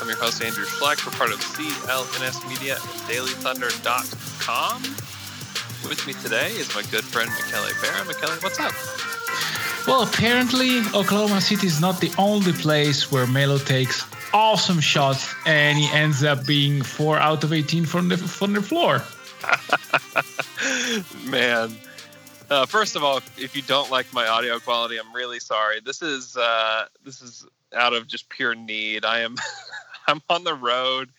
I'm your host, Andrew Schlecht. We're part of CLNS Media and DailyThunder.com. With me today is my good friend, Michele Barra. Michele, what's up? Well, apparently, Oklahoma City is not the only place where Melo takes awesome shots and he ends up being 4 out of 18 from the, from the floor. Man. Uh, first of all, if, if, you don't like my audio quality, I'm really sorry. This is uh, this is out of just pure need. I am I'm on the road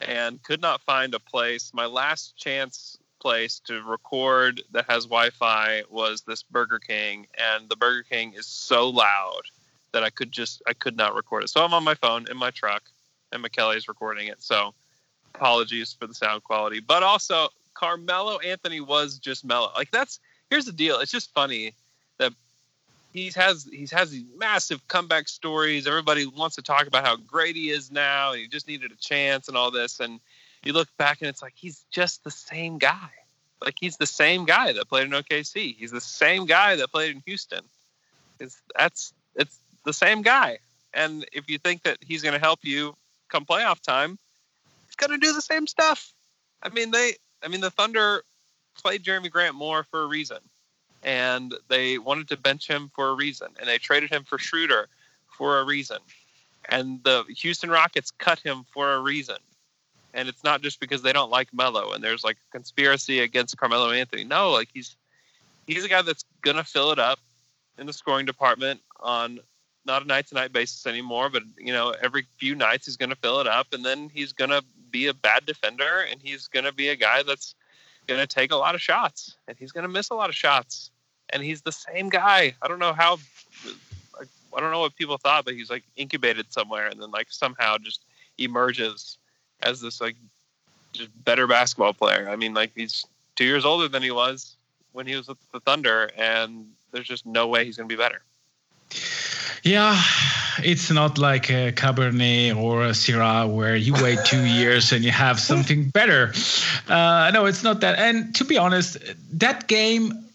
and could not find a place. My last chance place to record that has Wi-Fi was this Burger King, and the Burger King is so loud that I could just I could not record it. So I'm on my phone in my truck, and Michele is recording it. So apologies for the sound quality, but also Carmelo Anthony was just mellow. Like that's here's the deal. It's just funny that he has he has these massive comeback stories. Everybody wants to talk about how great he is now. he just needed a chance and all this. And you look back and it's like he's just the same guy. Like he's the same guy that played in OKC. He's the same guy that played in Houston. It's that's it's the same guy. And if you think that he's going to help you come playoff time, he's going to do the same stuff. I mean they I mean the Thunder played Jerami Grant more for a reason and they wanted to bench him for a reason, and they traded him for Schroeder for a reason, and the Houston Rockets cut him for a reason. And it's not just because they don't like Melo and there's like a conspiracy against Carmelo Anthony. No, like he's he's a guy that's gonna fill it up in the scoring department on not a night to night basis anymore, but you know, every few nights he's gonna fill it up and then he's gonna be a bad defender and he's gonna be a guy that's gonna take a lot of shots and he's gonna miss a lot of shots and he's the same guy. I don't know how. I don't know what people thought, but he's like incubated somewhere, and then like somehow just emerges as this like just better basketball player. I mean, like he's two years older than he was when he was with the Thunder, and there's just no way he's going to be better. Yeah, it's not like a Cabernet or a Syrah where you wait two years and you have something better. Uh, no, it's not that. And to be honest, that game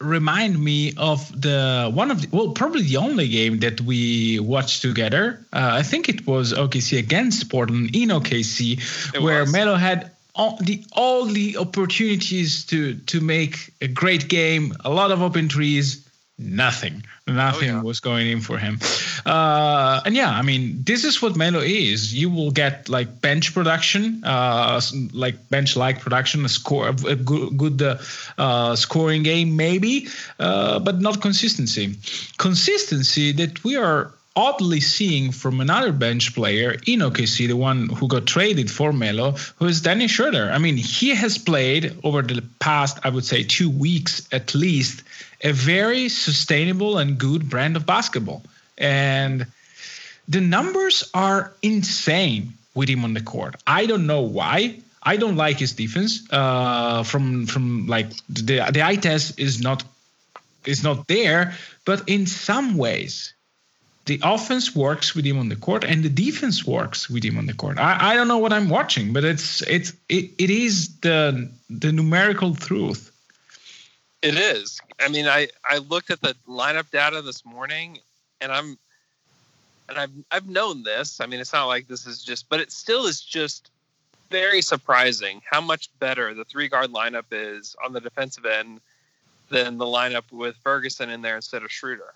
remind me of the one of the, well probably the only game that we watched together uh, i think it was okc against portland in okc it where was. melo had all the all the opportunities to to make a great game a lot of open trees nothing nothing oh, yeah. was going in for him. Uh, and yeah i mean this is what melo is. You will get like bench production uh, like bench like production a score a good, good uh, uh, scoring game maybe uh, but not consistency. Consistency that we are oddly seeing from another bench player in OKC, the one who got traded for Melo, who is Danny Schroeder. I mean, he has played over the past, I would say, two weeks at least, a very sustainable and good brand of basketball. And the numbers are insane with him on the court. I don't know why. I don't like his defense. Uh, from from like the the eye test is not is not there, but in some ways the offense works with him on the court and the defense works with him on the court. I, I don't know what I'm watching, but it's it's it, it is the the numerical truth. It is. I mean, I I looked at the lineup data this morning, and I'm and I've I've known this. I mean, it's not like this is just, but it still is just very surprising how much better the three guard lineup is on the defensive end than the lineup with Ferguson in there instead of Schroeder.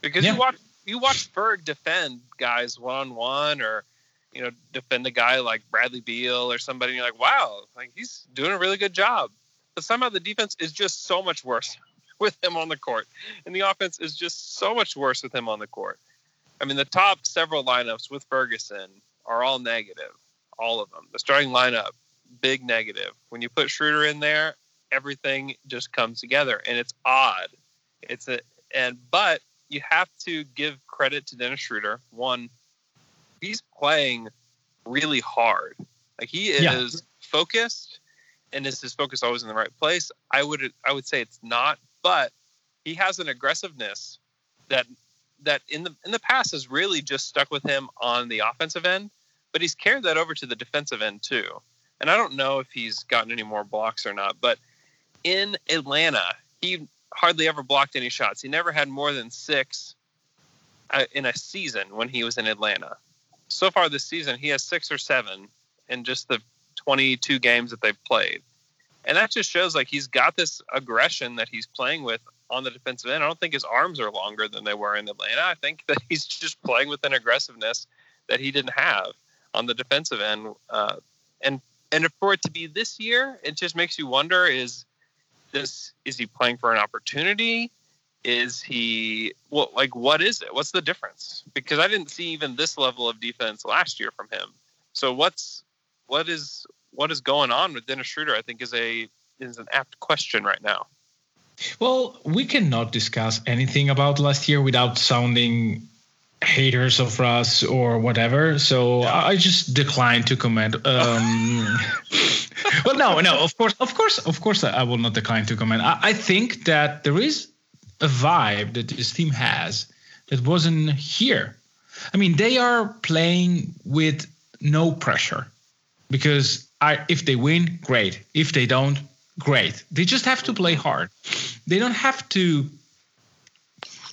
Because yeah. you watch you watch Ferg defend guys one on one or you know defend a guy like Bradley Beal or somebody and you're like wow like he's doing a really good job. But somehow the defense is just so much worse with him on the court and the offense is just so much worse with him on the court. I mean the top several lineups with Ferguson are all negative all of them. The starting lineup big negative. When you put Schroeder in there everything just comes together and it's odd. It's a and but you have to give credit to Dennis Schroeder. One, he's playing really hard. Like he is Yeah. focused, and is his focus always in the right place? I would I would say it's not, but he has an aggressiveness that that in the in the past has really just stuck with him on the offensive end, but he's carried that over to the defensive end too. And I don't know if he's gotten any more blocks or not, but in Atlanta, he hardly ever blocked any shots. He never had more than six uh, in a season when he was in Atlanta. So far this season, he has six or seven in just the 22 games that they've played. And that just shows like he's got this aggression that he's playing with on the defensive end. I don't think his arms are longer than they were in Atlanta. I think that he's just playing with an aggressiveness that he didn't have on the defensive end. Uh, and and for it to be this year, it just makes you wonder: is this is he playing for an opportunity? Is he well? Like, what is it? What's the difference? Because I didn't see even this level of defense last year from him. So what's what is what is going on with Dennis Schroeder? I think is a is an apt question right now. Well, we cannot discuss anything about last year without sounding haters of us or whatever. So I I just decline to comment. Um, well, no, no. Of course, of course, of course, I will not decline to comment. I, I think that there is a vibe that this team has that wasn't here. I mean, they are playing with no pressure because I, if they win, great. If they don't, great. They just have to play hard. They don't have to.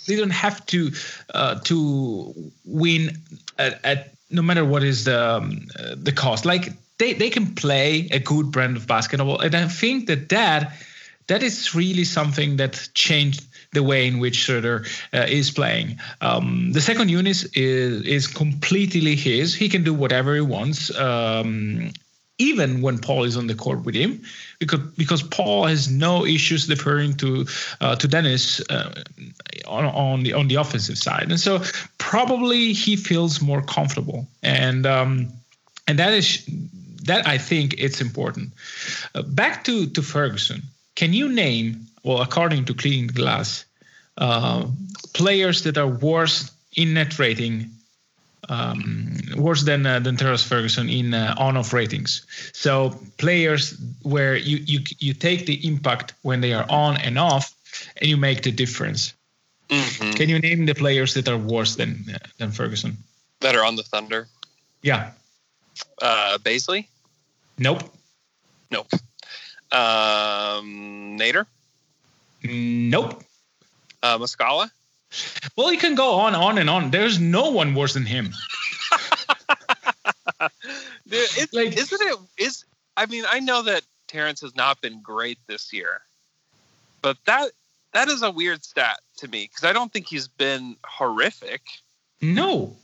They don't have to uh, to win at, at no matter what is the um, uh, the cost. Like they they can play a good brand of basketball, and I think that that that is really something that changed the way in which Schroeder uh, is playing. Um, the second unit is, is completely his. He can do whatever he wants, um, even when Paul is on the court with him, because because Paul has no issues deferring to uh, to Dennis uh, on on the on the offensive side, and so probably he feels more comfortable, and um, and that is that I think it's important. Uh, back to to Ferguson. Can you name, well, according to Clean Glass, uh, players that are worse in net rating, um, worse than uh, than Terrence Ferguson in uh, on-off ratings? So players where you you you take the impact when they are on and off, and you make the difference. Can you name the players that are worse than uh, than Ferguson? That are on the Thunder. Yeah. Uh, Bazley. Nope. Nope. Um, Nader. Nope. Uh, Muscala. Well, you can go on, on and on. There's no one worse than him. Dude, it's, Like- isn't it? Is I mean, I know that Terrence has not been great this year, but that that is a weird stat to me because I don't think he's been horrific. No,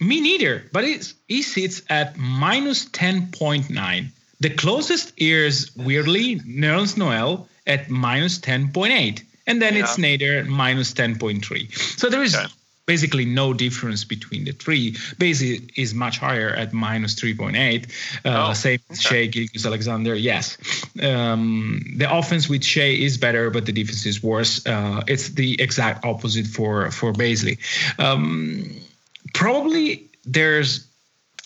me neither. But it's, he sits at minus 10.9. The closest is weirdly Nerlens Noel at minus 10.8. And then it's Nader at minus 10.3. So there is Okay. basically no difference between the three. Basic is much higher at minus 3.8. Uh, Oh, same with Shai Gilgeous-Alexander. Yes. Um, the offense with Shai is better, but the defense is worse. Uh, it's the exact opposite for, for Bazley. Um, probably there's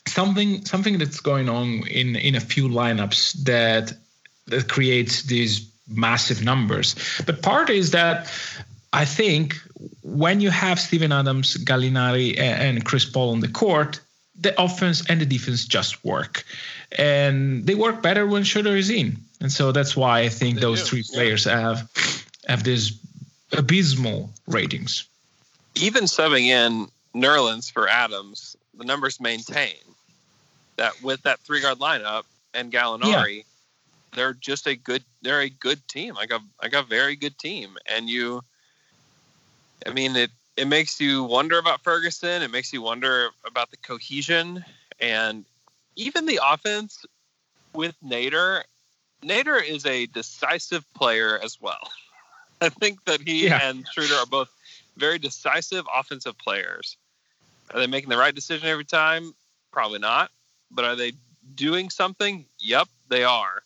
something something that's going on in in a few lineups that that creates these massive numbers. But part is that I think when you have Steven Adams, Gallinari, and Chris Paul on the court, the offense and the defense just work, and they work better when Schroeder is in. And so that's why I think those do, three yeah. players have have these abysmal ratings. Even subbing in Nerlens for Adams, the numbers maintain that with that three guard lineup and Gallinari, they're just a good they're a good team. Like a like a very good team. And you I mean it it makes you wonder about Ferguson, it makes you wonder about the cohesion and even the offense with Nader. Nader is a decisive player as well. I think that he Yeah. and Schroeder are both very decisive offensive players. Are they making the right decision every time? Probably not. But are they doing something? Yep, they are.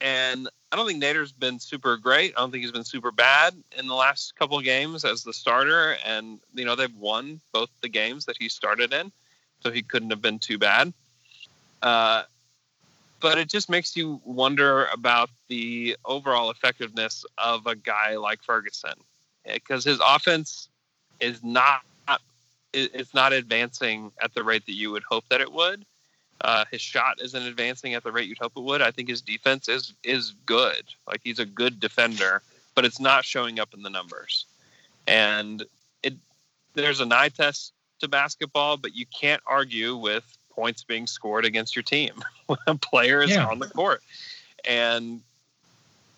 And I don't think Nader's been super great. I don't think he's been super bad in the last couple of games as the starter. And, you know, they've won both the games that he started in. So he couldn't have been too bad. Uh, but it just makes you wonder about the overall effectiveness of a guy like Ferguson because his offense is not it's not advancing at the rate that you would hope that it would. Uh, his shot isn't advancing at the rate you'd hope it would. I think his defense is is good. Like he's a good defender, but it's not showing up in the numbers. And it there's an eye test to basketball, but you can't argue with points being scored against your team when a player is yeah. on the court. And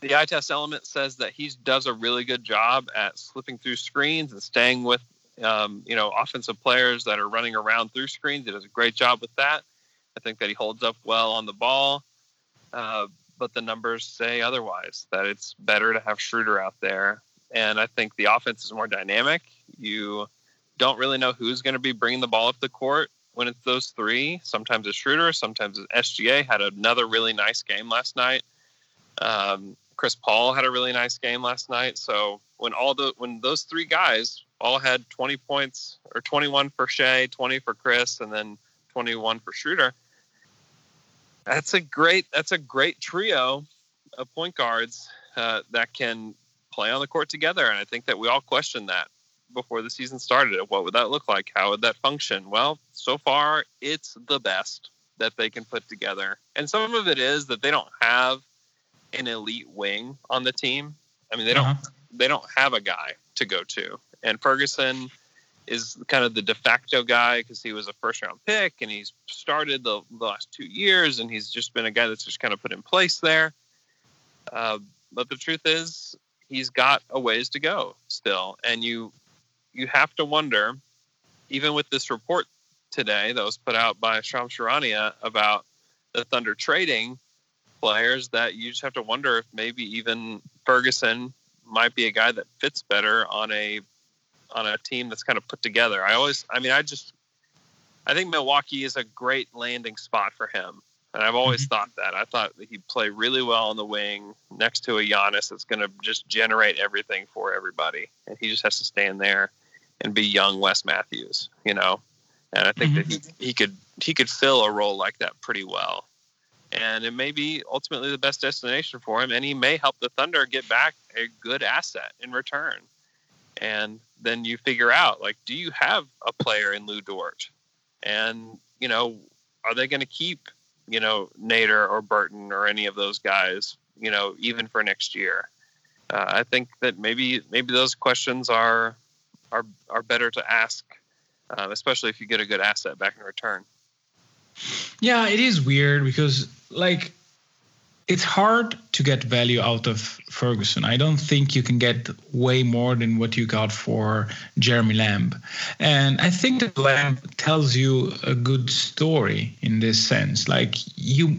the eye test element says that he does a really good job at slipping through screens and staying with um, you know offensive players that are running around through screens. He does a great job with that. I think that he holds up well on the ball, uh, but the numbers say otherwise. That it's better to have Schroeder out there, and I think the offense is more dynamic. You don't really know who's going to be bringing the ball up the court when it's those three. Sometimes it's Schroeder, sometimes it's SGA. Had another really nice game last night. Um, Chris Paul had a really nice game last night. So when all the when those three guys all had 20 points or 21 for Shai, 20 for Chris, and then 21 for Schroeder. That's a great that's a great trio of point guards uh, that can play on the court together, and I think that we all questioned that before the season started. What would that look like? How would that function? Well, so far it's the best that they can put together, and some of it is that they don't have an elite wing on the team. I mean, they don't uh-huh. They don't have a guy to go to, and Ferguson is kind of the de facto guy because he was a first round pick and he's started the, the, last two years and he's just been a guy that's just kind of put in place there. Uh, but the truth is, he's got a ways to go still, and you you have to wonder, even with this report today that was put out by Shams Charania about the Thunder trading players, that you just have to wonder if maybe even Ferguson might be a guy that fits better on a on a team that's kind of put together. I always, I mean, I just, I think Milwaukee is a great landing spot for him. And I've always mm-hmm. thought that. I thought that he'd play really well on the wing next to a Giannis that's going to just generate everything for everybody. And he just has to stand there and be young Wes Matthews, you know. And I think mm-hmm. that he, he could he could fill a role like that pretty well. And it may be ultimately the best destination for him. And he may help the Thunder get back a good asset in return. And then you figure out like, do you have a player in Lu Dort? And, you know, are they going to keep you know Nader or Burton or any of those guys, you know, even for next year. Uh, I think that maybe maybe those questions are are are better to ask, uh, especially if you get a good asset back in return. Yeah, it is weird because like it's hard to get value out of Ferguson. I don't think you can get way more than what you got for Jeremy Lamb. And I think that Lamb tells you a good story in this sense. Like you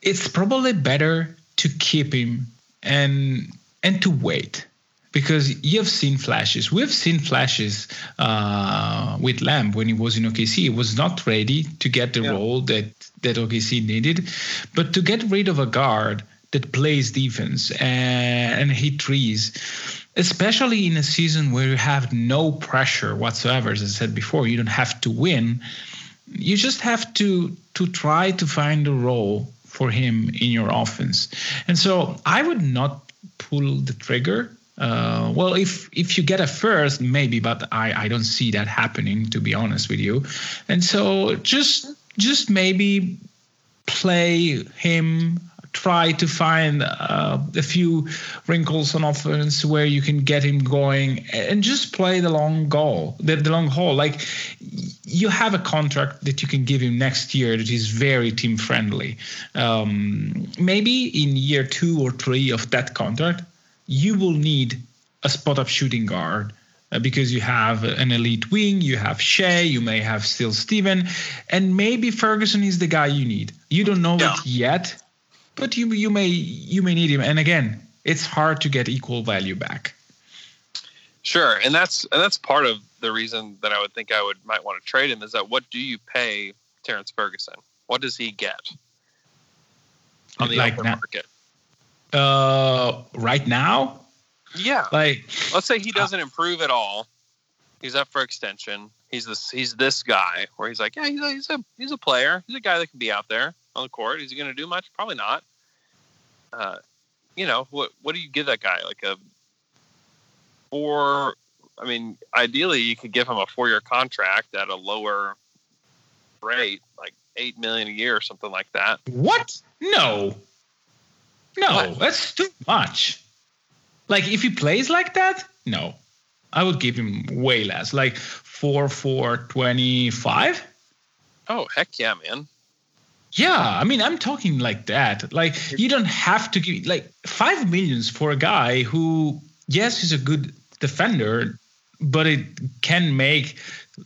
it's probably better to keep him and and to wait because you've seen flashes. We've seen flashes uh, with Lamb when he was in OKC. He was not ready to get the yeah. role that that OKC needed, but to get rid of a guard that plays defense and, and hit trees, especially in a season where you have no pressure whatsoever. As I said before, you don't have to win. You just have to to try to find a role for him in your offense. And so I would not pull the trigger uh, well, if if you get a first, maybe, but I, I don't see that happening to be honest with you. And so just just maybe play him. Try to find uh, a few wrinkles on offense where you can get him going, and just play the long goal, the, the long haul. Like you have a contract that you can give him next year that is very team friendly. Um, maybe in year two or three of that contract, you will need a spot up shooting guard uh, because you have an elite wing, you have Shai, you may have still Steven, and maybe Ferguson is the guy you need. You don't know yeah. it yet, but you you may you may need him. And again, it's hard to get equal value back. Sure, and that's and that's part of the reason that I would think I would might want to trade him is that what do you pay Terrence Ferguson? What does he get on the like open market? Uh, right now. Yeah. Like, let's say he doesn't improve at all. He's up for extension. He's this he's this guy where he's like, yeah, he's a, he's a he's a player. He's a guy that can be out there on the court. Is he going to do much? Probably not. Uh, you know what? What do you give that guy? Like a four? I mean, ideally, you could give him a four-year contract at a lower rate, like eight million a year or something like that. What? No. No, What? that's too much. Like if he plays like that, no. I would give him way less. Like four four twenty five. Oh heck yeah, man! Yeah, I mean I'm talking like that. Like you don't have to give like five millions for a guy who yes he's a good defender, but it can make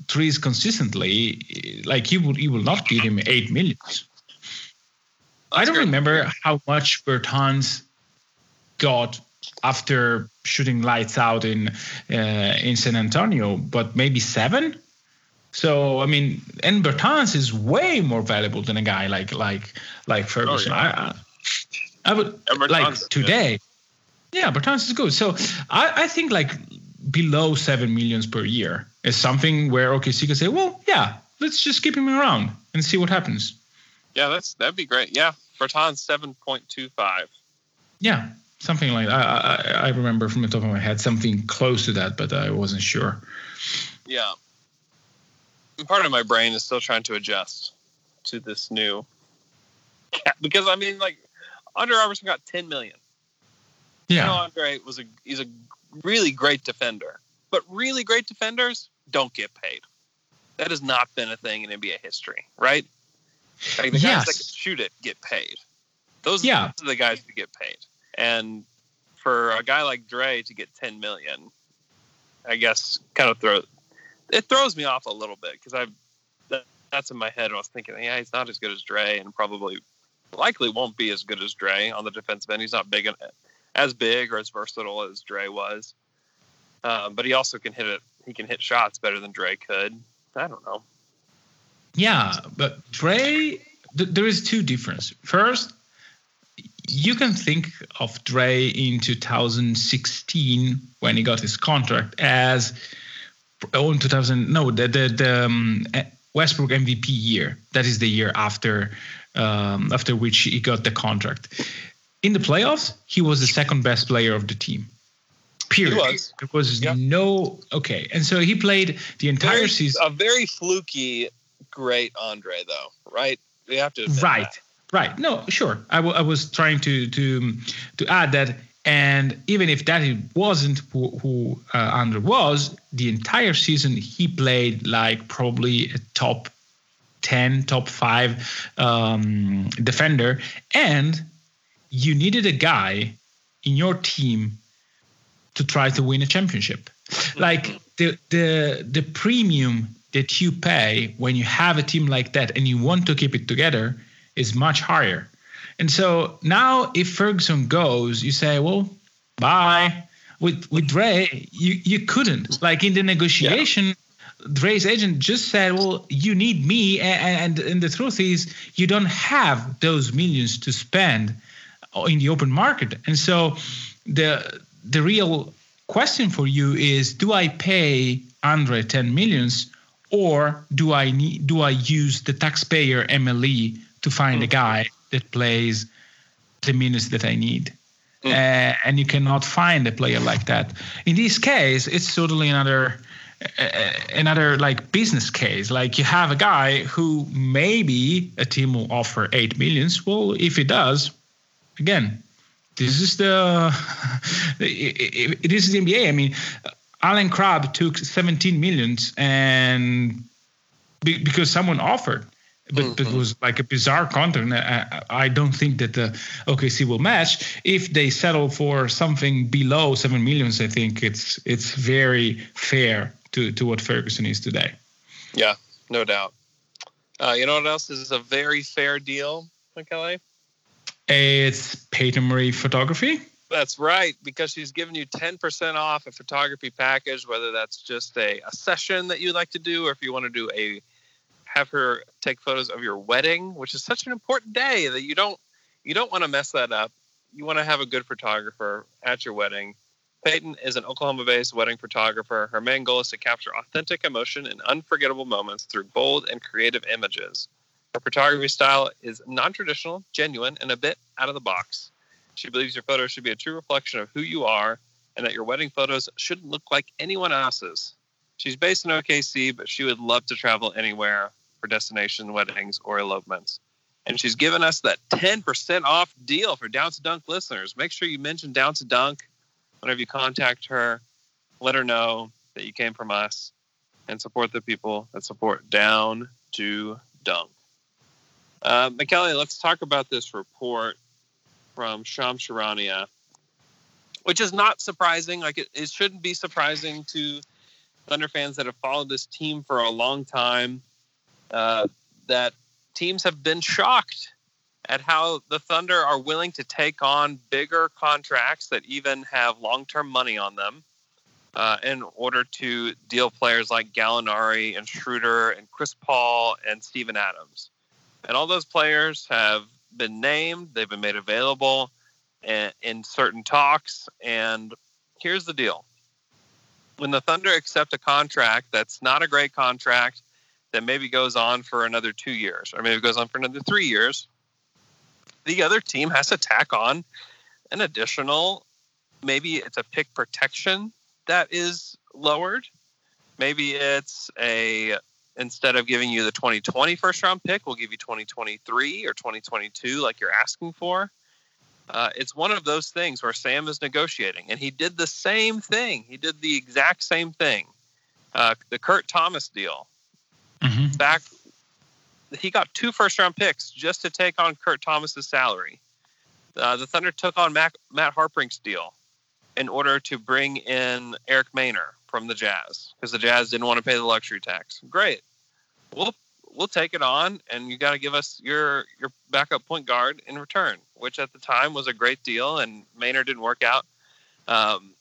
threes consistently. Like you will you will not give him eight millions. I don't remember how much Bertans got after shooting lights out in uh, in San Antonio, but maybe seven. So I mean, and Bertans is way more valuable than a guy like like like Ferguson. Oh, yeah. I, I I would Yeah, Bertans like today. Yeah, Bertans is good. So I I think like below seven millions per year is something where OKC can say, well, yeah, let's just keep him around and see what happens. Yeah, that's that'd be great. Yeah, Bertans seven point two five. Yeah, something like I, I I remember from the top of my head something close to that, but I wasn't sure. Yeah. And part of my brain is still trying to adjust to this new because I mean like Andre Roberson got 10 million. Yeah, You know, Andre was a he's a really great defender. But really great defenders don't get paid. That has not been a thing in NBA history, right? Like the guys Yes. that can shoot it get paid. Those, Yeah. those are the guys that get paid. And for a guy like Dre to get 10 million, I guess kind of throw it throws me off a little bit because I that, that's in my head. And I was thinking, yeah, he's not as good as Dre, and probably likely won't be as good as Dre on the defensive end. He's not big as big or as versatile as Dre was, um, but he also can hit it. He can hit shots better than Dre could. I don't know. Yeah, but Dre, th- there is two difference. First, you can think of Dre in 2016 when he got his contract as oh in 2000 no the the, the um, Westbrook MVP year. That is the year after um, after which he got the contract. In the playoffs, he was the second best player of the team. Period. was. There was Yeah. no okay, and so he played the entire Very- season. A very fluky, great Andre though, right? We have to right that. right no sure. I I was trying to to to add that. And even if that it wasn't who, who uh, Andre was the entire season he played like probably a top 10 top 5 um, defender. And you needed a guy in your team to try to win a championship. Like the the the premium that you pay when you have a team like that and you want to keep it together is much higher. And so now if Ferguson goes, you say, well, bye. With with Dre, you, you couldn't. Like in the negotiation, Dre's agent just said, well, you need me. And, and, and the truth is, you don't have those millions to spend in the open market. And so the the real question for you is do I pay Andre 10 millions or do I need do I use the taxpayer MLE to find a guy that plays the minutes that I need? Uh, and you cannot find a player like that. In this case, it's totally another uh, another like business case. Like you have a guy who maybe a team will offer eight millions. Well, if he does, again, this is the it, it is the NBA. I mean, Allen Crabbe took 17 millions and be, because someone offered. But, but it was like a bizarre contract. I, I don't think that the OKC will match. If they settle for something below seven millions, I think it's it's very fair to, to what Ferguson is today. Yeah, no doubt. Uh, you know what else is a very fair deal, Michele? It's Peyton Marie photography. That's right, because she's giving you 10% off a photography package, whether that's just a, a session that you'd like to do, or if you want to do a have her take photos of your wedding, which is such an important day that you don't you don't want to mess that up. You want to have a good photographer at your wedding. Peyton is an Oklahoma based wedding photographer. Her main goal is to capture authentic emotion and unforgettable moments through bold and creative images. Her photography style is non traditional, genuine, and a bit out of the box. She believes your photos should be a true reflection of who you are and that your wedding photos shouldn't look like anyone else's. She's based in OKC, but she would love to travel anywhere for destination weddings or elopements. And she's given us that 10% off deal for Down to Dunk listeners. Make sure you mention Down to Dunk whenever you contact her. Let her know that you came from us and support the people that support Down to Dunk. Uh, Michele, let's talk about this report from Shams Charania, which is not surprising. Like it, it shouldn't be surprising to Thunder fans that have followed this team for a long time. Uh, that teams have been shocked at how the Thunder are willing to take on bigger contracts that even have long term money on them uh, in order to deal players like Gallinari and Schroeder and Chris Paul and Steven Adams. And all those players have been named, they've been made available in, in certain talks. And here's the deal when the Thunder accept a contract that's not a great contract, that maybe goes on for another two years, or maybe goes on for another three years, the other team has to tack on an additional, maybe it's a pick protection that is lowered. Maybe it's a instead of giving you the 2020 first round pick, we'll give you 2023 or 2022 like you're asking for. Uh, it's one of those things where Sam is negotiating, and he did the same thing. He did the exact same thing. Uh, the Kurt Thomas deal. Mm-hmm. Back, he got two first round picks just to take on Kurt Thomas's salary. Uh, the Thunder took on Matt, Matt Harpring's deal in order to bring in Eric Maynor from the Jazz because the Jazz didn't want to pay the luxury tax. Great, we'll we'll take it on, and you got to give us your your backup point guard in return, which at the time was a great deal. And Maynor didn't work out. Um,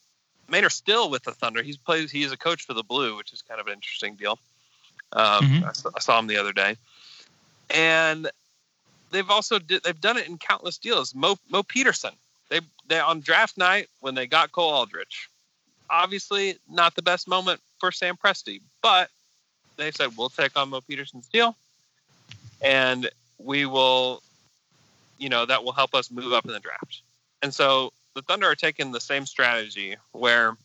Maynor's still with the Thunder. He's plays. He's a coach for the Blue, which is kind of an interesting deal. Um, mm-hmm. I, I, saw him the other day, and they've also did, they've done it in countless deals. Mo Mo Peterson. They they on draft night when they got Cole Aldrich. Obviously, not the best moment for Sam Presti, but they said we'll take on Mo Peterson's deal, and we will, you know, that will help us move up in the draft. And so the Thunder are taking the same strategy where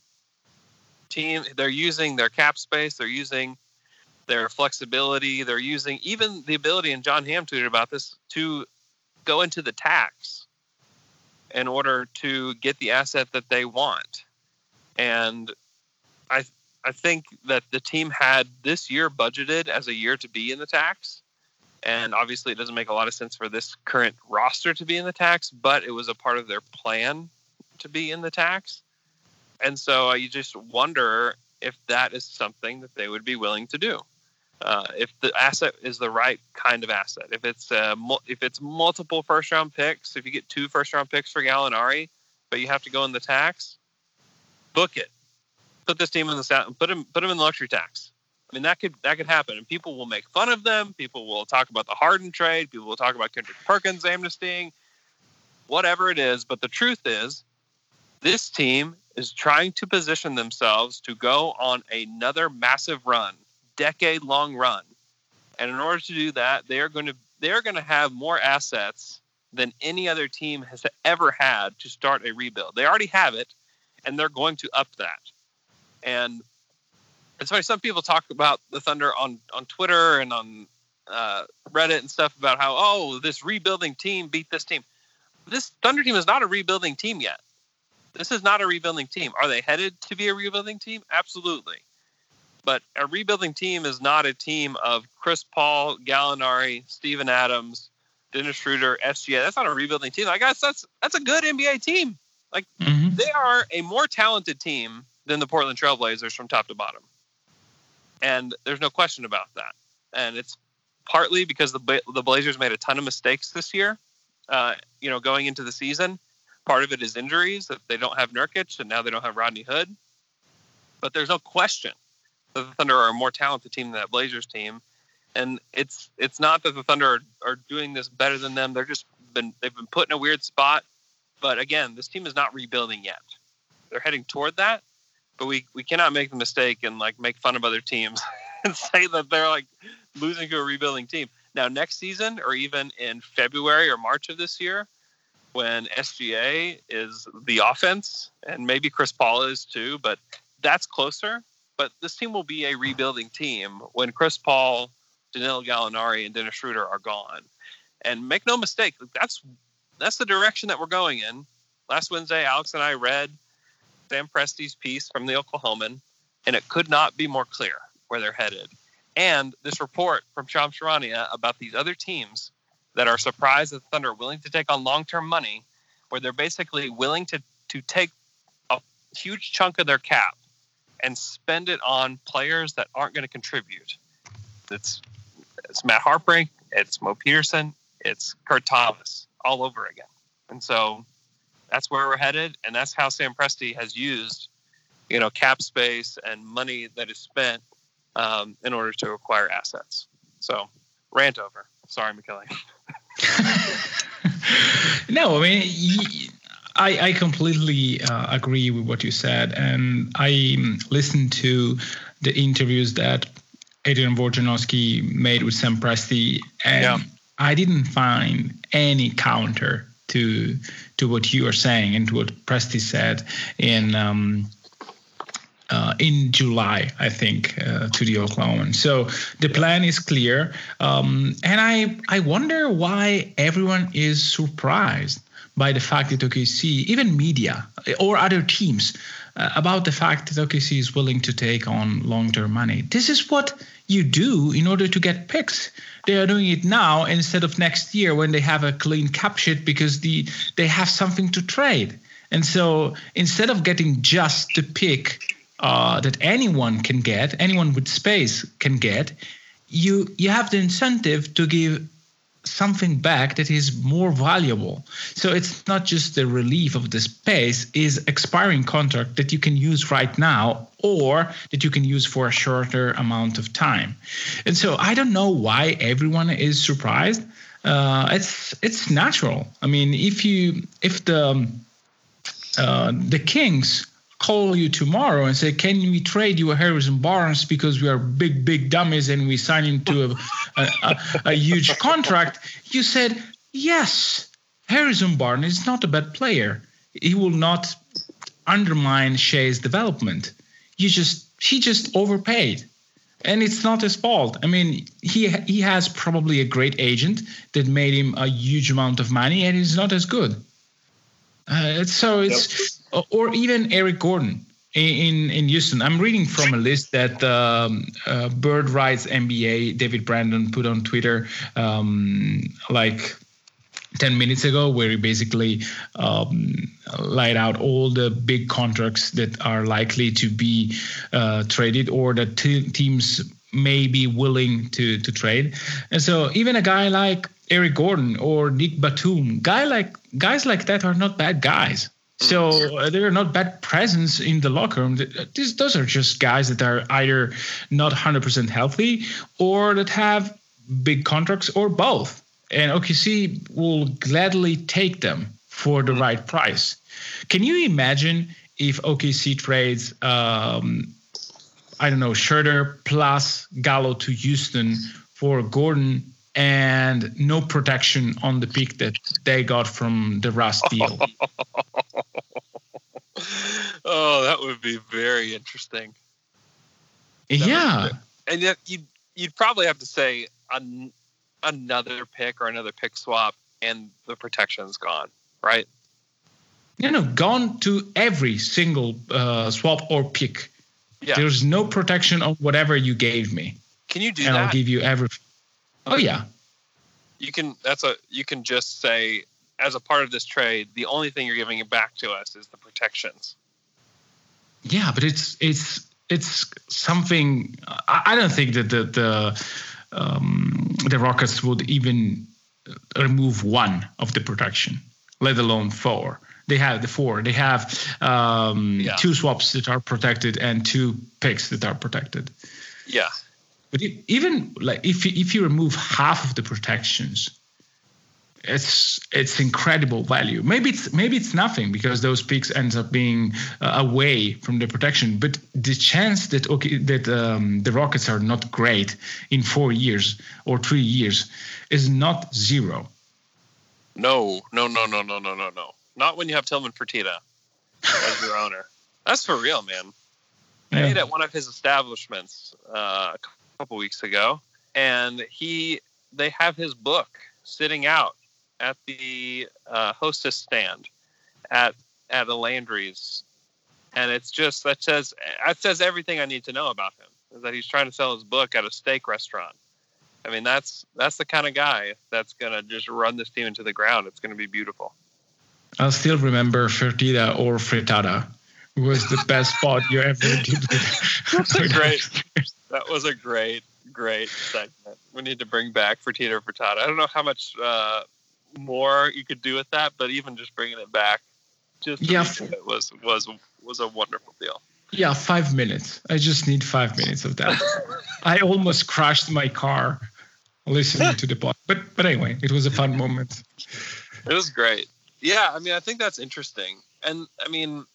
team they're using their cap space, they're using their flexibility. They're using even the ability, and John Hamm tweeted about this, to go into the tax in order to get the asset that they want. And I I think that the team had this year budgeted as a year to be in the tax. And obviously, it doesn't make a lot of sense for this current roster to be in the tax, but it was a part of their plan to be in the tax. And so uh, you just wonder if that is something that they would be willing to do uh, if the asset is the right kind of asset. If it's uh, if it's multiple first round picks, if you get two first round picks for Gallinari, but you have to go in the tax, book it. Put this team in the put him put him in the luxury tax. I mean that could that could happen, and people will make fun of them. People will talk about the Harden trade. People will talk about Kendrick Perkins amnestying, whatever it is. But the truth is, this team is trying to position themselves to go on another massive run decade long run. And in order to do that, they are going to they are going to have more assets than any other team has ever had to start a rebuild. They already have it, and they're going to up that. And it's funny. Some people talk about the Thunder on on Twitter and on uh, Reddit and stuff about how oh this rebuilding team beat this team. This Thunder team is not a rebuilding team yet. This is not a rebuilding team. Are they headed to be a rebuilding team? Absolutely. But a rebuilding team is not a team of Chris Paul, Gallinari, Steven Adams, Dennis Schroeder, SGA. That's not a rebuilding team. I guess that's that's a good NBA team. Like mm-hmm. they are a more talented team than the Portland Trailblazers from top to bottom, and there's no question about that. And it's partly because the the Blazers made a ton of mistakes this year. Uh, you know, going into the season, part of it is injuries that they don't have Nurkic and now they don't have Rodney Hood. But there's no question that the Thunder are a more talented team than that Blazers team, and it's it's not that the Thunder are, are doing this better than them. They're just been they've been put in a weird spot. But again, this team is not rebuilding yet. they're heading toward that, but we we cannot make the mistake and like make fun of other teams and say that they're like losing to a rebuilding team. Now next season or even in February or March of this year, when SGA is the offense and maybe Chris Paul is too, but that's closer. But this team will be a rebuilding team when Chris Paul, Danilo Gallinari, and Dennis Schroeder are gone. And make no mistake, that's that's the direction that we're going in. Last Wednesday, Alex and I read Sam Presti's piece from the Oklahoman, and it could not be more clear where they're headed. And this report from Shams Charania about these other teams that are surprised that the Thunder are willing to take on long-term money, where they're basically willing to to take a huge chunk of their cap and spend it on players that aren't going to contribute. It's it's Matt Harpring, it's Mo Peterson, it's Kurt Thomas all over again. And so that's where we're headed, and that's how Sam Presti has used, you know, cap space and money that is spent um, in order to acquire assets. So rant over. Sorry, Michele. no, I mean, I, I completely uh, agree with what you said, and I um, listened to the interviews that Adrian Wojnarowski made with Sam Presti, and yeah. I didn't find any counter to to what you are saying and to what Presti said in um, uh, in July, I think, uh, to the Oklahoma. So the plan is clear, um, and I I wonder why everyone is surprised by the fact that OKC, even media or other teams, uh, about the fact that OKC is willing to take on long-term money. This is what you do in order to get picks. They are doing it now instead of next year when they have a clean cap sheet because the they have something to trade. And so instead of getting just the pick uh, that anyone can get, anyone with space can get, you you have the incentive to give something back that is more valuable. So it's not just the relief of the space, is expiring contract that you can use right now or that you can use for a shorter amount of time. And so I don't know why everyone is surprised. Uh, it's it's natural. I mean, if you if the uh, the Kings call you tomorrow and say, "Can we trade you a Harrison Barnes because we are big, big dummies and we sign into a, a, a, a huge contract?" You said, "Yes, Harrison Barnes is not a bad player. He will not undermine Shai's development. You just he just overpaid." And it's not his fault. I mean, he he has probably a great agent that made him a huge amount of money, and he's not as good. Uh, so it's yep. or even Eric Gordon in in Houston. I'm reading from a list that um, uh, Bird Writes NBA David Brandon put on Twitter um, like 10 minutes ago, where he basically um, laid out all the big contracts that are likely to be uh, traded or that teams may be willing to to trade. And so even a guy like Eric Gordon or Nick Batum, guy like guys like that are not bad guys. So mm. uh, they're not bad presence in the locker room. These, those are just guys that are either not 100% healthy or that have big contracts or both. And OKC will gladly take them for the mm. right price. Can you imagine if OKC trades, um, I don't know, Schroeder plus Gallo to Houston for Gordon and no protection on the pick that they got from the Russ deal. oh, that would be very interesting. That yeah, and yet you'd you'd probably have to say an, another pick or another pick swap, and the protection's gone, right? You know, gone to every single uh, swap or pick. Yeah. There's no protection on whatever you gave me. Can you do and that? I'll give you everything. Oh yeah. You can that's a you can just say as a part of this trade, the only thing you're giving back to us is the protections. Yeah, but it's it's it's something I, I don't think that the the um, the Rockets would even remove one of the protection, let alone four. They have the four. They have um, yeah. two swaps that are protected and two picks that are protected. Yeah, but even like if if you remove half of the protections, it's it's incredible value. Maybe it's maybe it's nothing because those picks ends up being uh, away from the protection. But the chance that okay that um, the Rockets are not great in four years or three years is not zero. No, no, no, no, no, no, no, no. Not when you have Tillman Fertitta as your owner. That's for real, man. I ate at one of his establishments uh, a couple weeks ago, and he they have his book sitting out at the uh, hostess stand at at a Landry's, and it's just that says that says everything I need to know about him. Is that he's trying to sell his book at a steak restaurant. I mean, that's that's the kind of guy that's gonna just run this team into the ground. It's gonna be beautiful. I'll still remember Fertitta or Frittata was the best spot you ever did. That's a great. That was a great, great segment. We need to bring back Fertitta or Frittata. I don't know how much uh, more you could do with that, but even just bringing it back, just yeah, it was was was a wonderful deal. Yeah, five minutes. I just need five minutes of that. I almost crashed my car listening to the pod, but but anyway, it was a fun moment. It was great. Yeah, I mean, I think that's interesting, and I mean,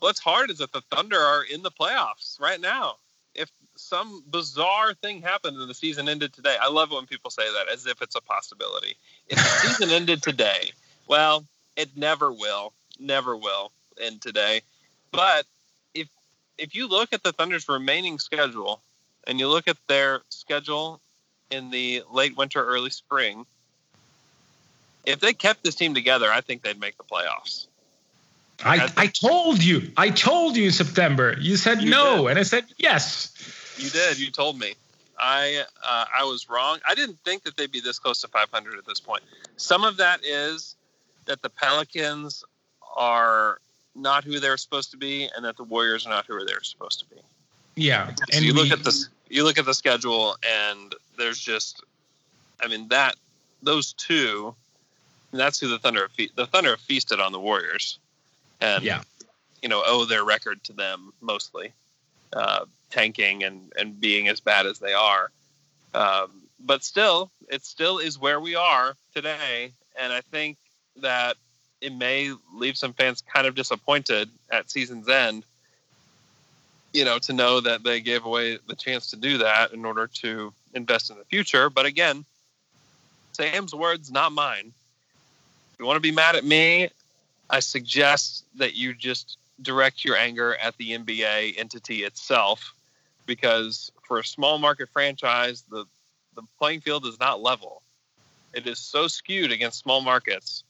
what's hard is that the Thunder are in the playoffs right now. If some bizarre thing happened and the season ended today, I love when people say that as if it's a possibility. If the season ended today, well, it never will, never will end today. But if if you look at the Thunder's remaining schedule and you look at their schedule in the late winter, early spring, if they kept this team together, I think they'd make the playoffs. I, I told you. I told you in September. You said you no, did. and I said yes. You did. You told me. I uh, I was wrong. I didn't think that they'd be this close to 500 at this point. Some of that is that the Pelicans are not who they're supposed to be, and that the Warriors are not who they're supposed to be. Yeah, so and you we, look at this. You look at the schedule, and there's just, I mean that those two. That's who the Thunder the Thunder feasted on the Warriors and yeah. you know owe their record to them mostly, uh, tanking and and being as bad as they are. Um, but still, it still is where we are today, and I think that it may leave some fans kind of disappointed at season's end. You know, to know that they gave away the chance to do that in order to invest in the future. But again, Sam's words, not mine. If you want to be mad at me, I suggest that you just direct your anger at the NBA entity itself, because for a small market franchise, the the playing field is not level. It is so skewed against small markets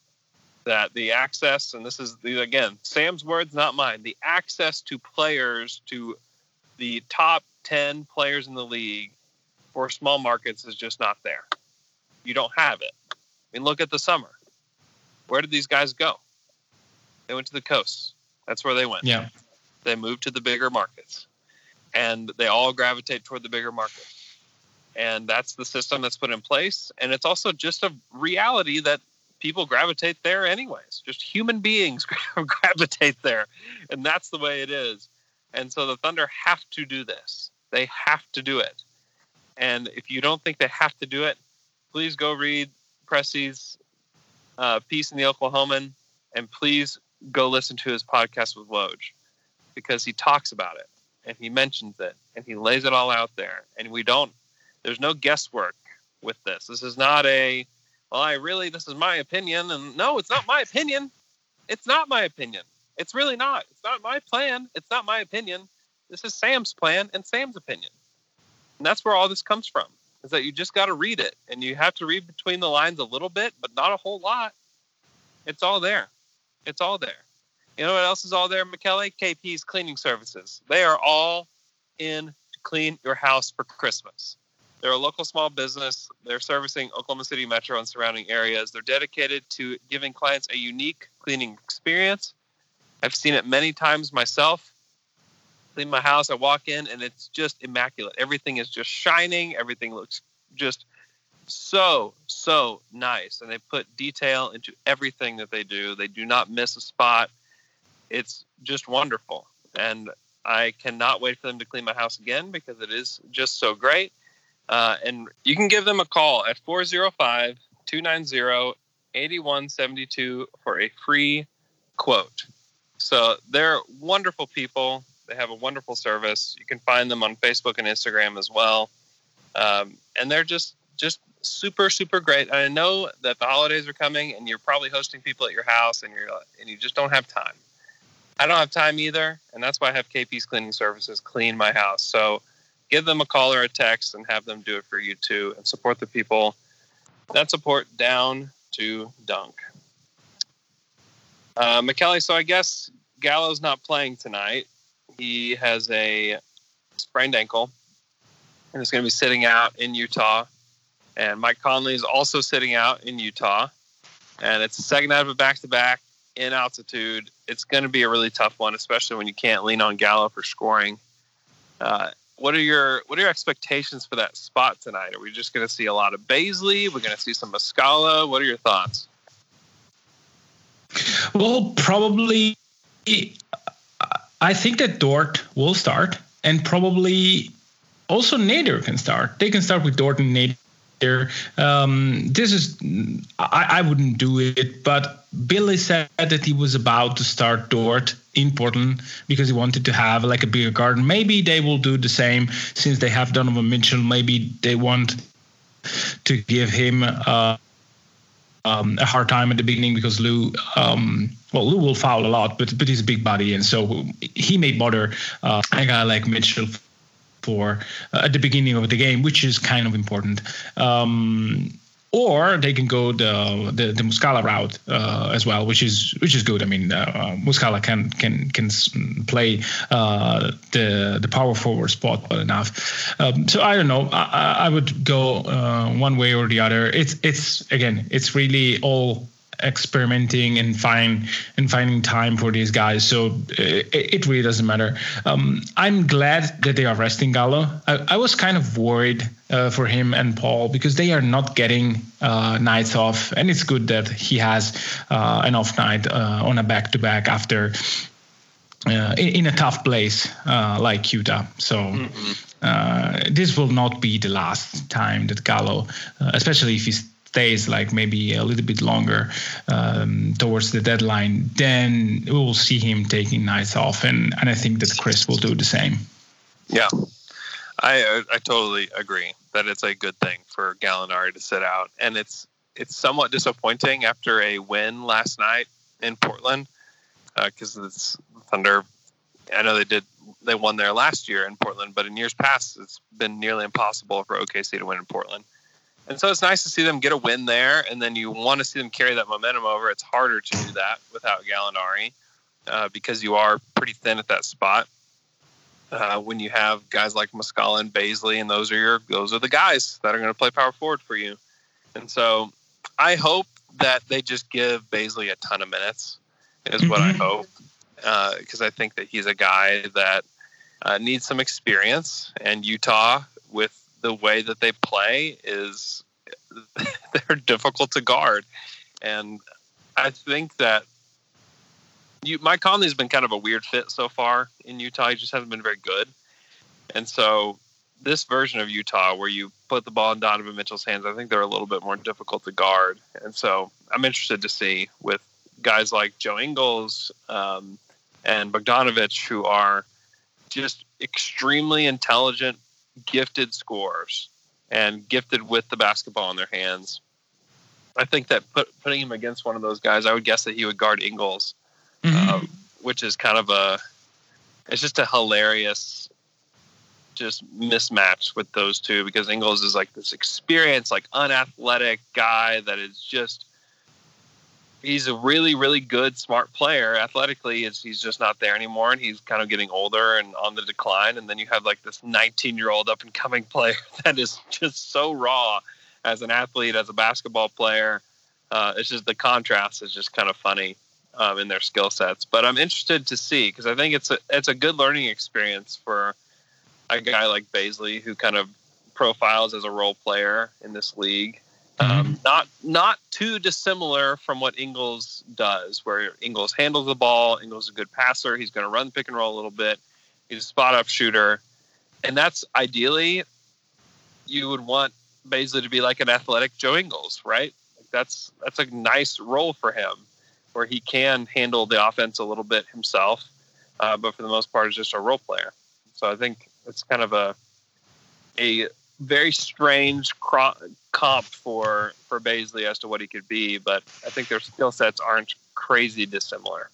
that the access, and this is again Sam's words, not mine. The access to players to the top ten players in the league for small markets is just not there. You don't have it. I mean, look at the summer. Where did these guys go? They went to the coast. That's where they went. Yeah. They moved to the bigger markets, and they all gravitate toward the bigger market. And that's the system that's put in place. And it's also just a reality that people gravitate there anyways. Just human beings gravitate there, and that's the way it is. And so the Thunder have to do this. They have to do it. And if you don't think they have to do it, please go read Presti's uh, piece in the Oklahoman, and please go listen to his podcast with Woj because he talks about it and he mentions it and he lays it all out there. And we don't, there's no guesswork with this. This is not a, well, I really, this is my opinion. And no, it's not my opinion. It's not my opinion. It's really not. It's not my plan. It's not my opinion. This is Sam's plan and Sam's opinion. And that's where all this comes from is that you just got to read it and you have to read between the lines a little bit, but not a whole lot. It's all there. It's all there. You know what else is all there, Michele? KP's cleaning services. They are all in to clean your house for Christmas. They're a local small business. They're servicing Oklahoma City Metro and surrounding areas. They're dedicated to giving clients a unique cleaning experience. I've seen it many times myself. Clean my house, I walk in and it's just immaculate. Everything is just shining. Everything looks just so so nice and they put detail into everything that they do they do not miss a spot it's just wonderful and i cannot wait for them to clean my house again because it is just so great uh, and you can give them a call at 405 290 8172 for a free quote. So they're wonderful people. They have a wonderful service. You can find them on Facebook and Instagram as well. Um, and they're just just super super great. I know that the holidays are coming, and you're probably hosting people at your house, and you're and you just don't have time. I don't have time either, and that's why I have KP's Cleaning Services clean my house. So give them a call or a text, and have them do it for you too, and support the people that support down to dunk. Uh, McKelly, so I guess Gallo's not playing tonight. He has a sprained ankle and is going to be sitting out in Utah. And Mike Conley is also sitting out in Utah. And it's the second out of a back to back in altitude. It's going to be a really tough one, especially when you can't lean on Gallo for scoring. Uh, what are your what are your expectations for that spot tonight? Are we just going to see a lot of Bazley? We're going to see some Muscala. What are your thoughts? Well, probably. I think that Dort will start, and probably also Nader can start. They can start with Dort and Nader. Um, this is I, I wouldn't do it, but Billy said that he was about to start Dort in Portland because he wanted to have like a bigger garden. Maybe they will do the same since they have Donovan Mitchell. Maybe they want to give him uh, um, a hard time at the beginning because Lou, um, well, Lou will foul a lot, but but he's a big body, and so he may bother uh, a guy like Mitchell for uh, at the beginning of the game, which is kind of important. Um, or they can go the the, the Muscala route uh, as well, which is which is good. I mean, uh, Muscala can can can play uh, the the power forward spot well enough. Um, so I don't know. I, I would go uh, one way or the other. It's it's again, it's really all experimenting and find and finding time for these guys. So it, it really doesn't matter. Um, I'm glad that they are resting Gallo. I, I was kind of worried uh, for him and Paul because they are not getting uh, nights off, and it's good that he has uh, an off night uh, on a back to back after. Uh, in, in, a tough place uh, like Utah, so mm-hmm. this will not be the last time that Gallo, especially if he's stays like maybe a little bit longer um, towards the deadline, then we will see him taking nights off, and and I think that Chris will do the same. Yeah, I I totally agree that it's a good thing for Gallinari to sit out, and it's it's somewhat disappointing after a win last night in Portland because uh, it's Thunder. I know they did they won there last year in Portland, but in years past it's been nearly impossible for OKC to win in Portland. And so it's nice to see them get a win there, and then you want to see them carry that momentum over. It's harder to do that without Gallinari uh, because you are pretty thin at that spot. Uh, when you have guys like Muscala and Bazley, and those are your those are the guys that are going to play power forward for you. And so I hope that they just give Bazley a ton of minutes is what mm-hmm. I hope because uh, I think that he's a guy that uh, needs some experience, and Utah with the way that they play is they're difficult to guard, and I think that you, Mike Conley's been kind of a weird fit so far in Utah. He just hasn't been very good, and so this version of Utah, where you put the ball in Donovan Mitchell's hands, I think they're a little bit more difficult to guard, and so I'm interested to see with guys like Joe Ingles um, and Bogdanovich, who are just extremely intelligent gifted scorers and gifted with the basketball in their hands. I think that put, putting him against one of those guys, I would guess that he would guard Ingles, mm-hmm. um, which is kind of a, it's just a hilarious, just mismatch with those two because Ingles is like this experienced, like unathletic guy that is just he's a really really good smart player athletically he's just not there anymore and he's kind of getting older and on the decline and then you have like this 19 year old up and coming player that is just so raw as an athlete as a basketball player. Uh, it's just the contrast is just kind of funny um, in their skill sets but i'm interested to see because i think it's a it's a good learning experience for a guy like Bazley who kind of profiles as a role player in this league um, mm-hmm. not not too dissimilar from what Ingles does, where Ingles handles the ball. Ingles is a good passer. He's going to run pick and roll a little bit. He's a spot up shooter, and that's ideally you would want Bazley to be like an athletic Joe Ingles, right? that's that's a nice role for him, where he can handle the offense a little bit himself, uh, but for the most part, is just a role player. So I think it's kind of a a very strange cro- comp for for Bazley as to what he could be, but I think their skill sets aren't crazy dissimilar.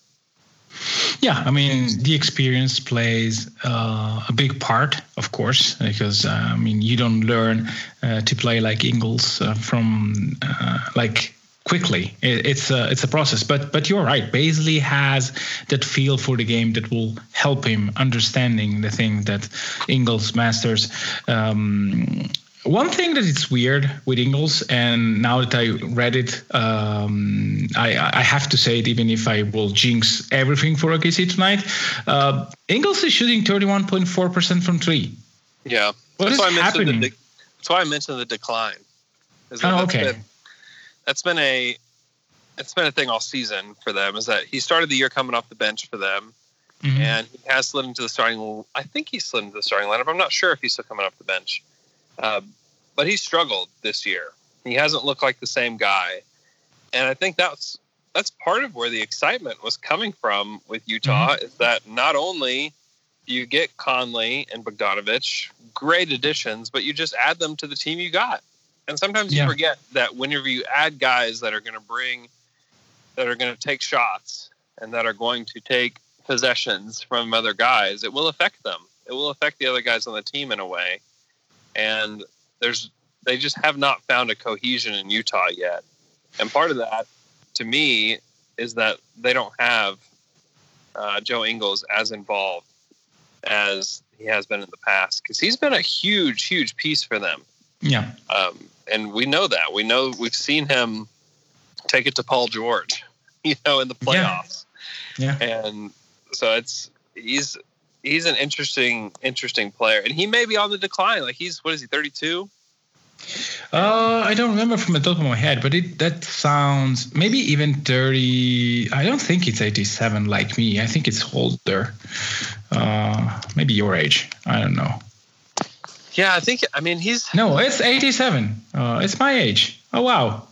Yeah, I mean the experience plays uh, a big part, of course, because uh, I mean you don't learn uh, to play like Ingles uh, from uh, like quickly. It, it's a it's a process, but but you're right. Bazley has that feel for the game that will help him understanding the thing that Ingles masters. Um, one thing that it's weird with Ingles, and now that I read it, um, I, I, have to say it, even if I will jinx everything for OKC tonight. Uh, Ingles is shooting 31.4% from three. Yeah. What that's is why I mentioned happening? The de- that's why I mentioned the decline. That Oh, okay. Been, that's been a it's been a thing all season for them. Is that he started the year coming off the bench for them, Mhm. and he has slid into the starting. I think he slid into the starting lineup. I'm not sure if he's still coming off the bench, um, but he struggled this year. He hasn't looked like the same guy, and I think that's that's part of where the excitement was coming from with Utah. Is that not only do you get Conley and Bogdanovich, great additions, but you just add them to the team you got. And sometimes you Yeah. forget that whenever you add guys that are going to bring, that are going to take shots and that are going to take possessions from other guys, it will affect them. It will affect the other guys on the team in a way. And there's, they just have not found a cohesion in Utah yet. And part of that, to me, is that they don't have uh, Joe Ingles as involved as he has been in the past because he's been a huge, huge piece for them. Yeah. Um, and we know that. We know we've seen him take it to Paul George, you know, in the Yeah. playoffs. Yeah. And so it's he's he's an interesting interesting player, and he may be on the decline. Like he's what is he thirty two? Uh, I don't remember from the top of my head, but it that sounds maybe even 30. I don't think it's 87 like me. I think it's older. Uh, maybe your age. I don't know. Yeah, I think. I mean, he's No, it's 87. Uh, it's my age. Oh wow.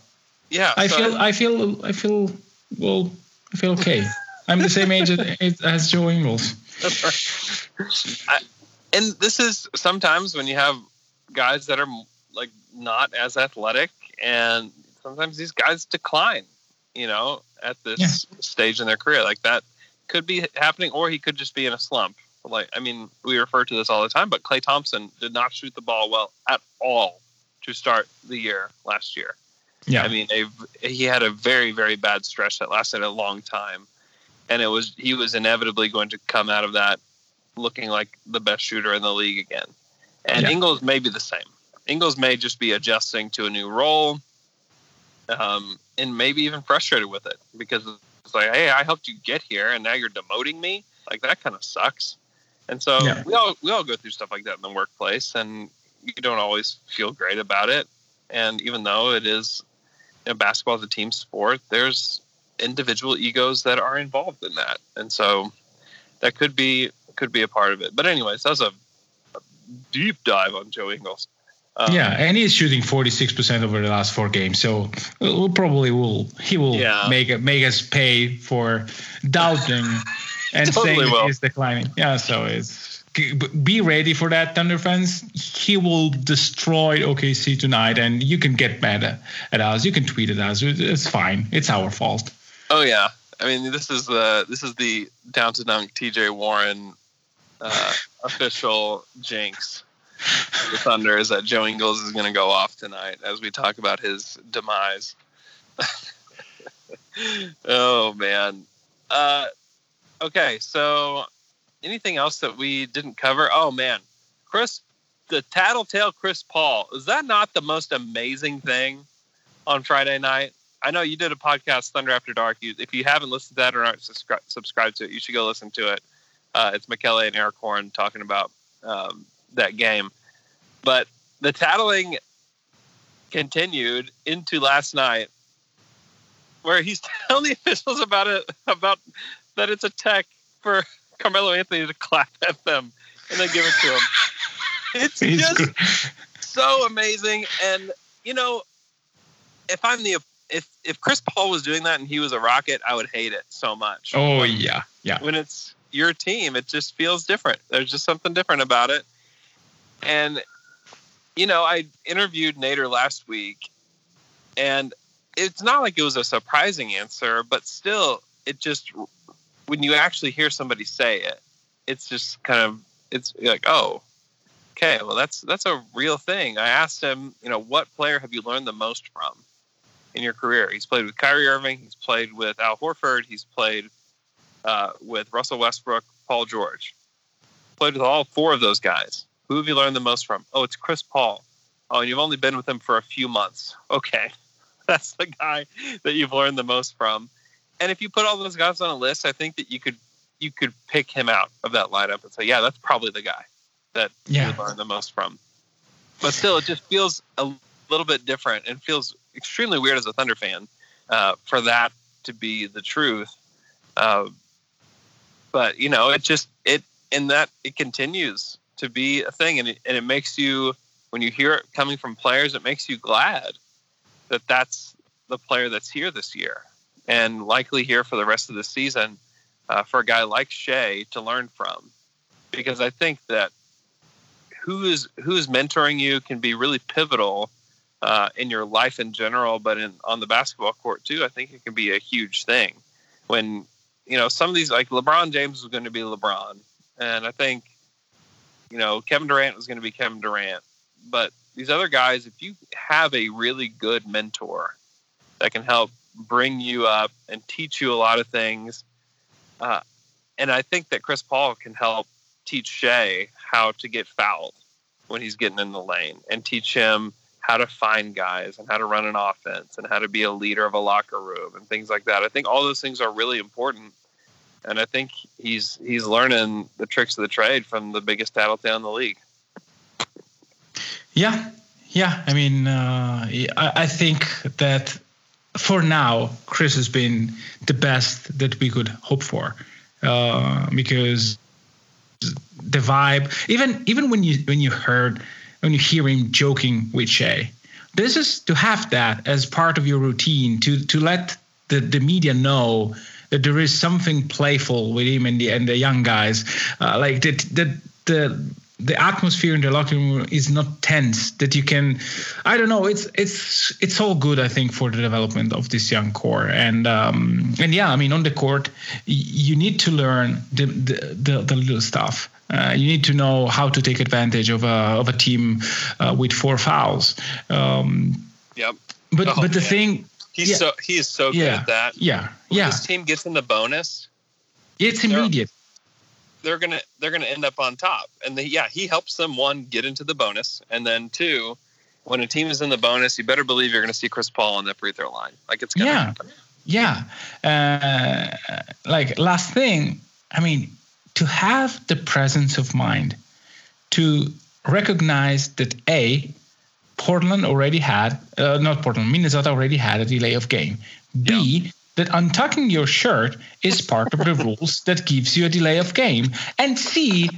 yeah. I so- feel I feel I feel well. I feel okay. I'm the same age as, as Joe Ingles. I, and this is sometimes when you have guys that are like not as athletic, and sometimes these guys decline. You know, at this Yeah. stage in their career, like that could be happening, or he could just be in a slump. Like, I mean, we refer to this all the time, but Klay Thompson did not shoot the ball well at all to start the year last year. Yeah. I mean, he had a very, very bad stretch that lasted a long time, and it was he was inevitably going to come out of that looking like the best shooter in the league again. And Yeah. Ingles may be the same. Ingles may just be adjusting to a new role, um, and maybe even frustrated with it because it's like, hey, I helped you get here, and now you're demoting me. Like that kind of sucks. And so Yeah. we all we all go through stuff like that in the workplace, and you don't always feel great about it. And even though it is you know, basketball is a team sport, there's individual egos that are involved in that, and so that could be could be a part of it. But anyways, that's a, a deep dive on Joe Ingles. Um, yeah, and he's shooting 46% over the last four games. So we'll probably will he will Yeah. make make us pay for doubting and Totally saying he's declining. Yeah, so it's be ready for that, Thunder fans. He will destroy OKC tonight, and you can get mad at, at us. You can tweet at us. It's fine. It's our fault. Oh yeah, I mean this is the this is the down to dunk T.J. Warren uh, official jinx. The Thunder is that Joe Ingles is going to go off tonight as we talk about his demise. oh man. Uh, okay, so anything else that we didn't cover? Oh man, Chris, the tattletale Chris Paul is that not the most amazing thing on Friday night? I know you did a podcast, Thunder After Dark. You, if you haven't listened to that or aren't subscri- subscribed to it, you should go listen to it. Uh, it's Michele and Erik Horne talking about um, that game. But the tattling continued into last night, where he's telling the officials about it about that it's a tech for Carmelo Anthony to clap at them and then give it to him. It's He's- just so amazing. And you know, if I'm the if if Chris Paul was doing that and he was a Rocket, I would hate it so much. Oh yeah, yeah. When it's your team, it just feels different. There's just something different about it. And you know, I interviewed Nader last week, and it's not like it was a surprising answer, but still, it just when you actually hear somebody say it, it's just kind of it's like, oh, okay, well that's that's a real thing. I asked him, you know, what player have you learned the most from in your career? He's played with Kyrie Irving, he's played with Al Horford, he's played uh, with Russell Westbrook, Paul George, played with all four of those guys. Who have you learned the most from? Oh, it's Chris Paul. Oh, and you've only been with him for a few months. Okay, that's the guy that you've learned the most from. And if you put all those guys on a list, I think that you could you could pick him out of that lineup and say, yeah, that's probably the guy that yeah. you learn the most from. But still, it just feels a little bit different and feels extremely weird as a Thunder fan uh, for that to be the truth. Uh, but you know, it just it in that it continues to be a thing, and it, and it makes you when you hear it coming from players, it makes you glad that that's the player that's here this year and likely here for the rest of the season uh, for a guy like Shai to learn from, because I think that who is who is mentoring you can be really pivotal uh, in your life in general, but in on the basketball court too. I think it can be a huge thing when you know some of these like LeBron James was going to be LeBron, and I think you know Kevin Durant was going to be Kevin Durant, but these other guys, if you have a really good mentor that can help bring you up and teach you a lot of things, uh, and I think that Chris Paul can help teach Shai how to get fouled when he's getting in the lane and teach him how to find guys and how to run an offense and how to be a leader of a locker room and things like that. I think all those things are really important. And I think he's he's learning the tricks of the trade from the biggest tattletale in the league. Yeah, yeah. I mean, uh, I, I think that for now, Chris has been the best that we could hope for uh, because the vibe even even when you when you heard when you hear him joking with Shai this is to have that as part of your routine to to let the the media know that there is something playful with him and the and the young guys uh, like that the the the atmosphere in the locker room is not tense that you can i don't know it's it's it's all good i think for the development of this young core. And um and yeah i mean on the court you need to learn the the, the, the little stuff. Uh, you need to know how to take advantage of a of a team uh, with four fouls. Um yep. but oh, but the man. thing he's yeah, so he is so good yeah, at that. Yeah. When yeah. this team gets in the bonus it's immediate they're gonna they're gonna end up on top. And the, yeah, he helps them one get into the bonus, and then two, when a team is in the bonus, you better believe you're gonna see Chris Paul on the free throw line. Like it's gonna yeah, happen. yeah. Uh, like last thing, I mean, to have the presence of mind to recognize that a Portland already had, uh, not Portland, Minnesota already had a delay of game. B, yeah that untucking your shirt is part of the rules that gives you a delay of game. And C,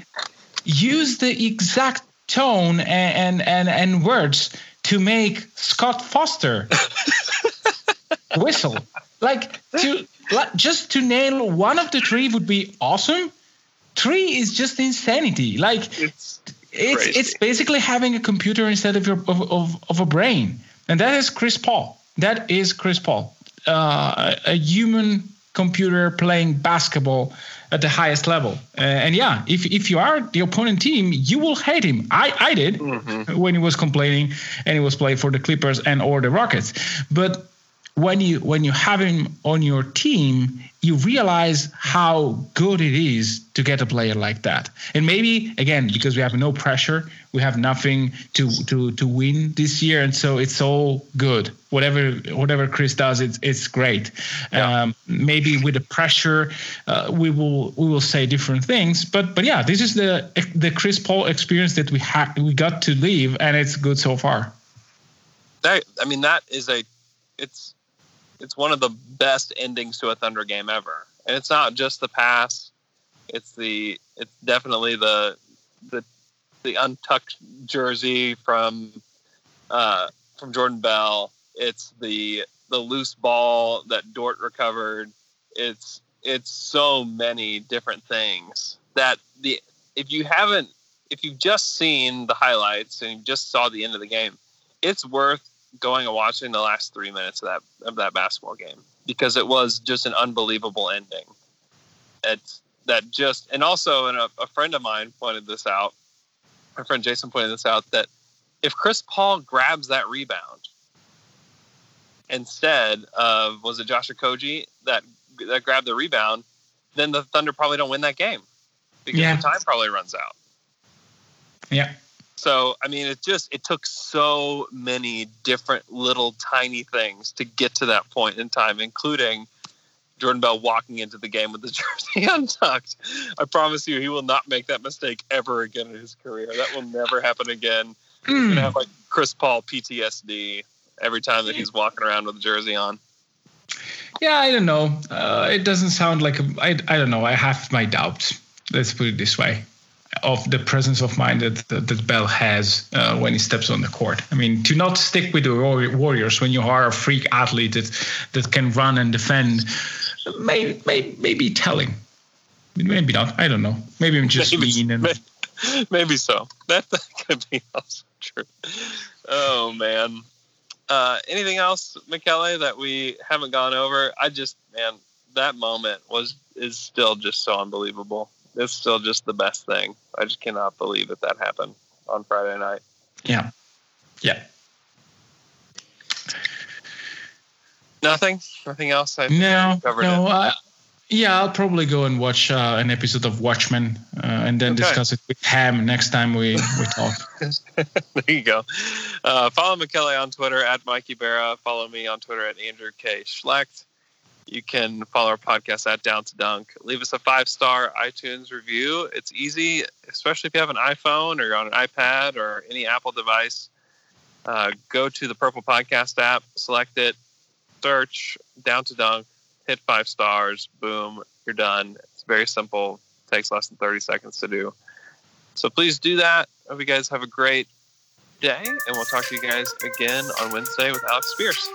use the exact tone and and and, words to make Scott Foster whistle. Like to like, just to nail one of the three would be awesome. Three is just insanity. Like it's it's crazy. it's basically having a computer instead of your of, of, of a brain. And that is Chris Paul. That is Chris Paul uh, a human computer playing basketball at the highest level. Uh, and yeah, if if you are the opponent team, you will hate him. I I did mm-hmm. when he was complaining and he was playing for the Clippers and or the Rockets. But when you when you have him on your team, you realize how good it is to get a player like that. And maybe again, because we have no pressure, we have nothing to to to win this year, and so it's all good. Whatever whatever Chris does, it's it's great. Yeah. Um, maybe with the pressure, uh, we will we will say different things. But but yeah, this is the the Chris Paul experience that we had we got to live, and it's good so far. That I mean, that is a it's it's one of the best endings to a Thunder game ever. And it's not just the pass; it's the it's definitely the the the untucked jersey from uh, from Jordan Bell. It's the the loose ball that Dort recovered. It's it's so many different things that the if you haven't if you've just seen the highlights and you just saw the end of the game, it's worth going and watching the last three minutes of that of that basketball game because it was just an unbelievable ending. It's that just and also and a, a friend of mine pointed this out. My friend Jason pointed this out that if Chris Paul grabs that rebound instead of was it Josh Okogie that that grabbed the rebound, then the Thunder probably don't win that game because Yeah. the time probably runs out. Yeah. So I mean, it just it took so many different little tiny things to get to that point in time, including Jordan Bell walking into the game with the jersey untucked. I promise you, he will not make that mistake ever again in his career. That will never happen again. He's gonna have like Chris Paul PTSD every time that he's walking around with a jersey on. Yeah, I don't know. Uh, it doesn't sound like a, I, I don't know. I have my doubts. Let's put it this way, of the presence of mind that that, Bell has uh, when he steps on the court. I mean, to not stick with the Warriors when you are a freak athlete that that can run and defend, may may, may be telling. Maybe not. I don't know. Maybe I'm just Maybe- mean and may- Maybe so. That, that could be also true. Oh man. Uh, anything else, McKelly, that we haven't gone over? I just, man, that moment was is still just so unbelievable. It's still just the best thing. I just cannot believe that that happened on Friday night. yeah, yeah. Nothing. Nothing else. I No, covered no. Uh, yeah, I'll probably go and watch uh, an episode of Watchmen uh, and then Okay. discuss it with Ham next time we, we talk. there you go. Uh, follow McKelly on Twitter at Mikey Barra. Follow me on Twitter at Andrew K. Schlecht. You can follow our podcast at Down to Dunk. Leave us a five star iTunes review. It's easy, especially if you have an iPhone or you're on an iPad or any Apple device. Uh, go to the Purple Podcast app, select it, search Down to Dunk, hit five stars, boom, you're done. It's very simple, takes less than 30 seconds to do. So please do that. Hope you guys have a great day, and we'll talk to you guys again on Wednesday with Alex Spears.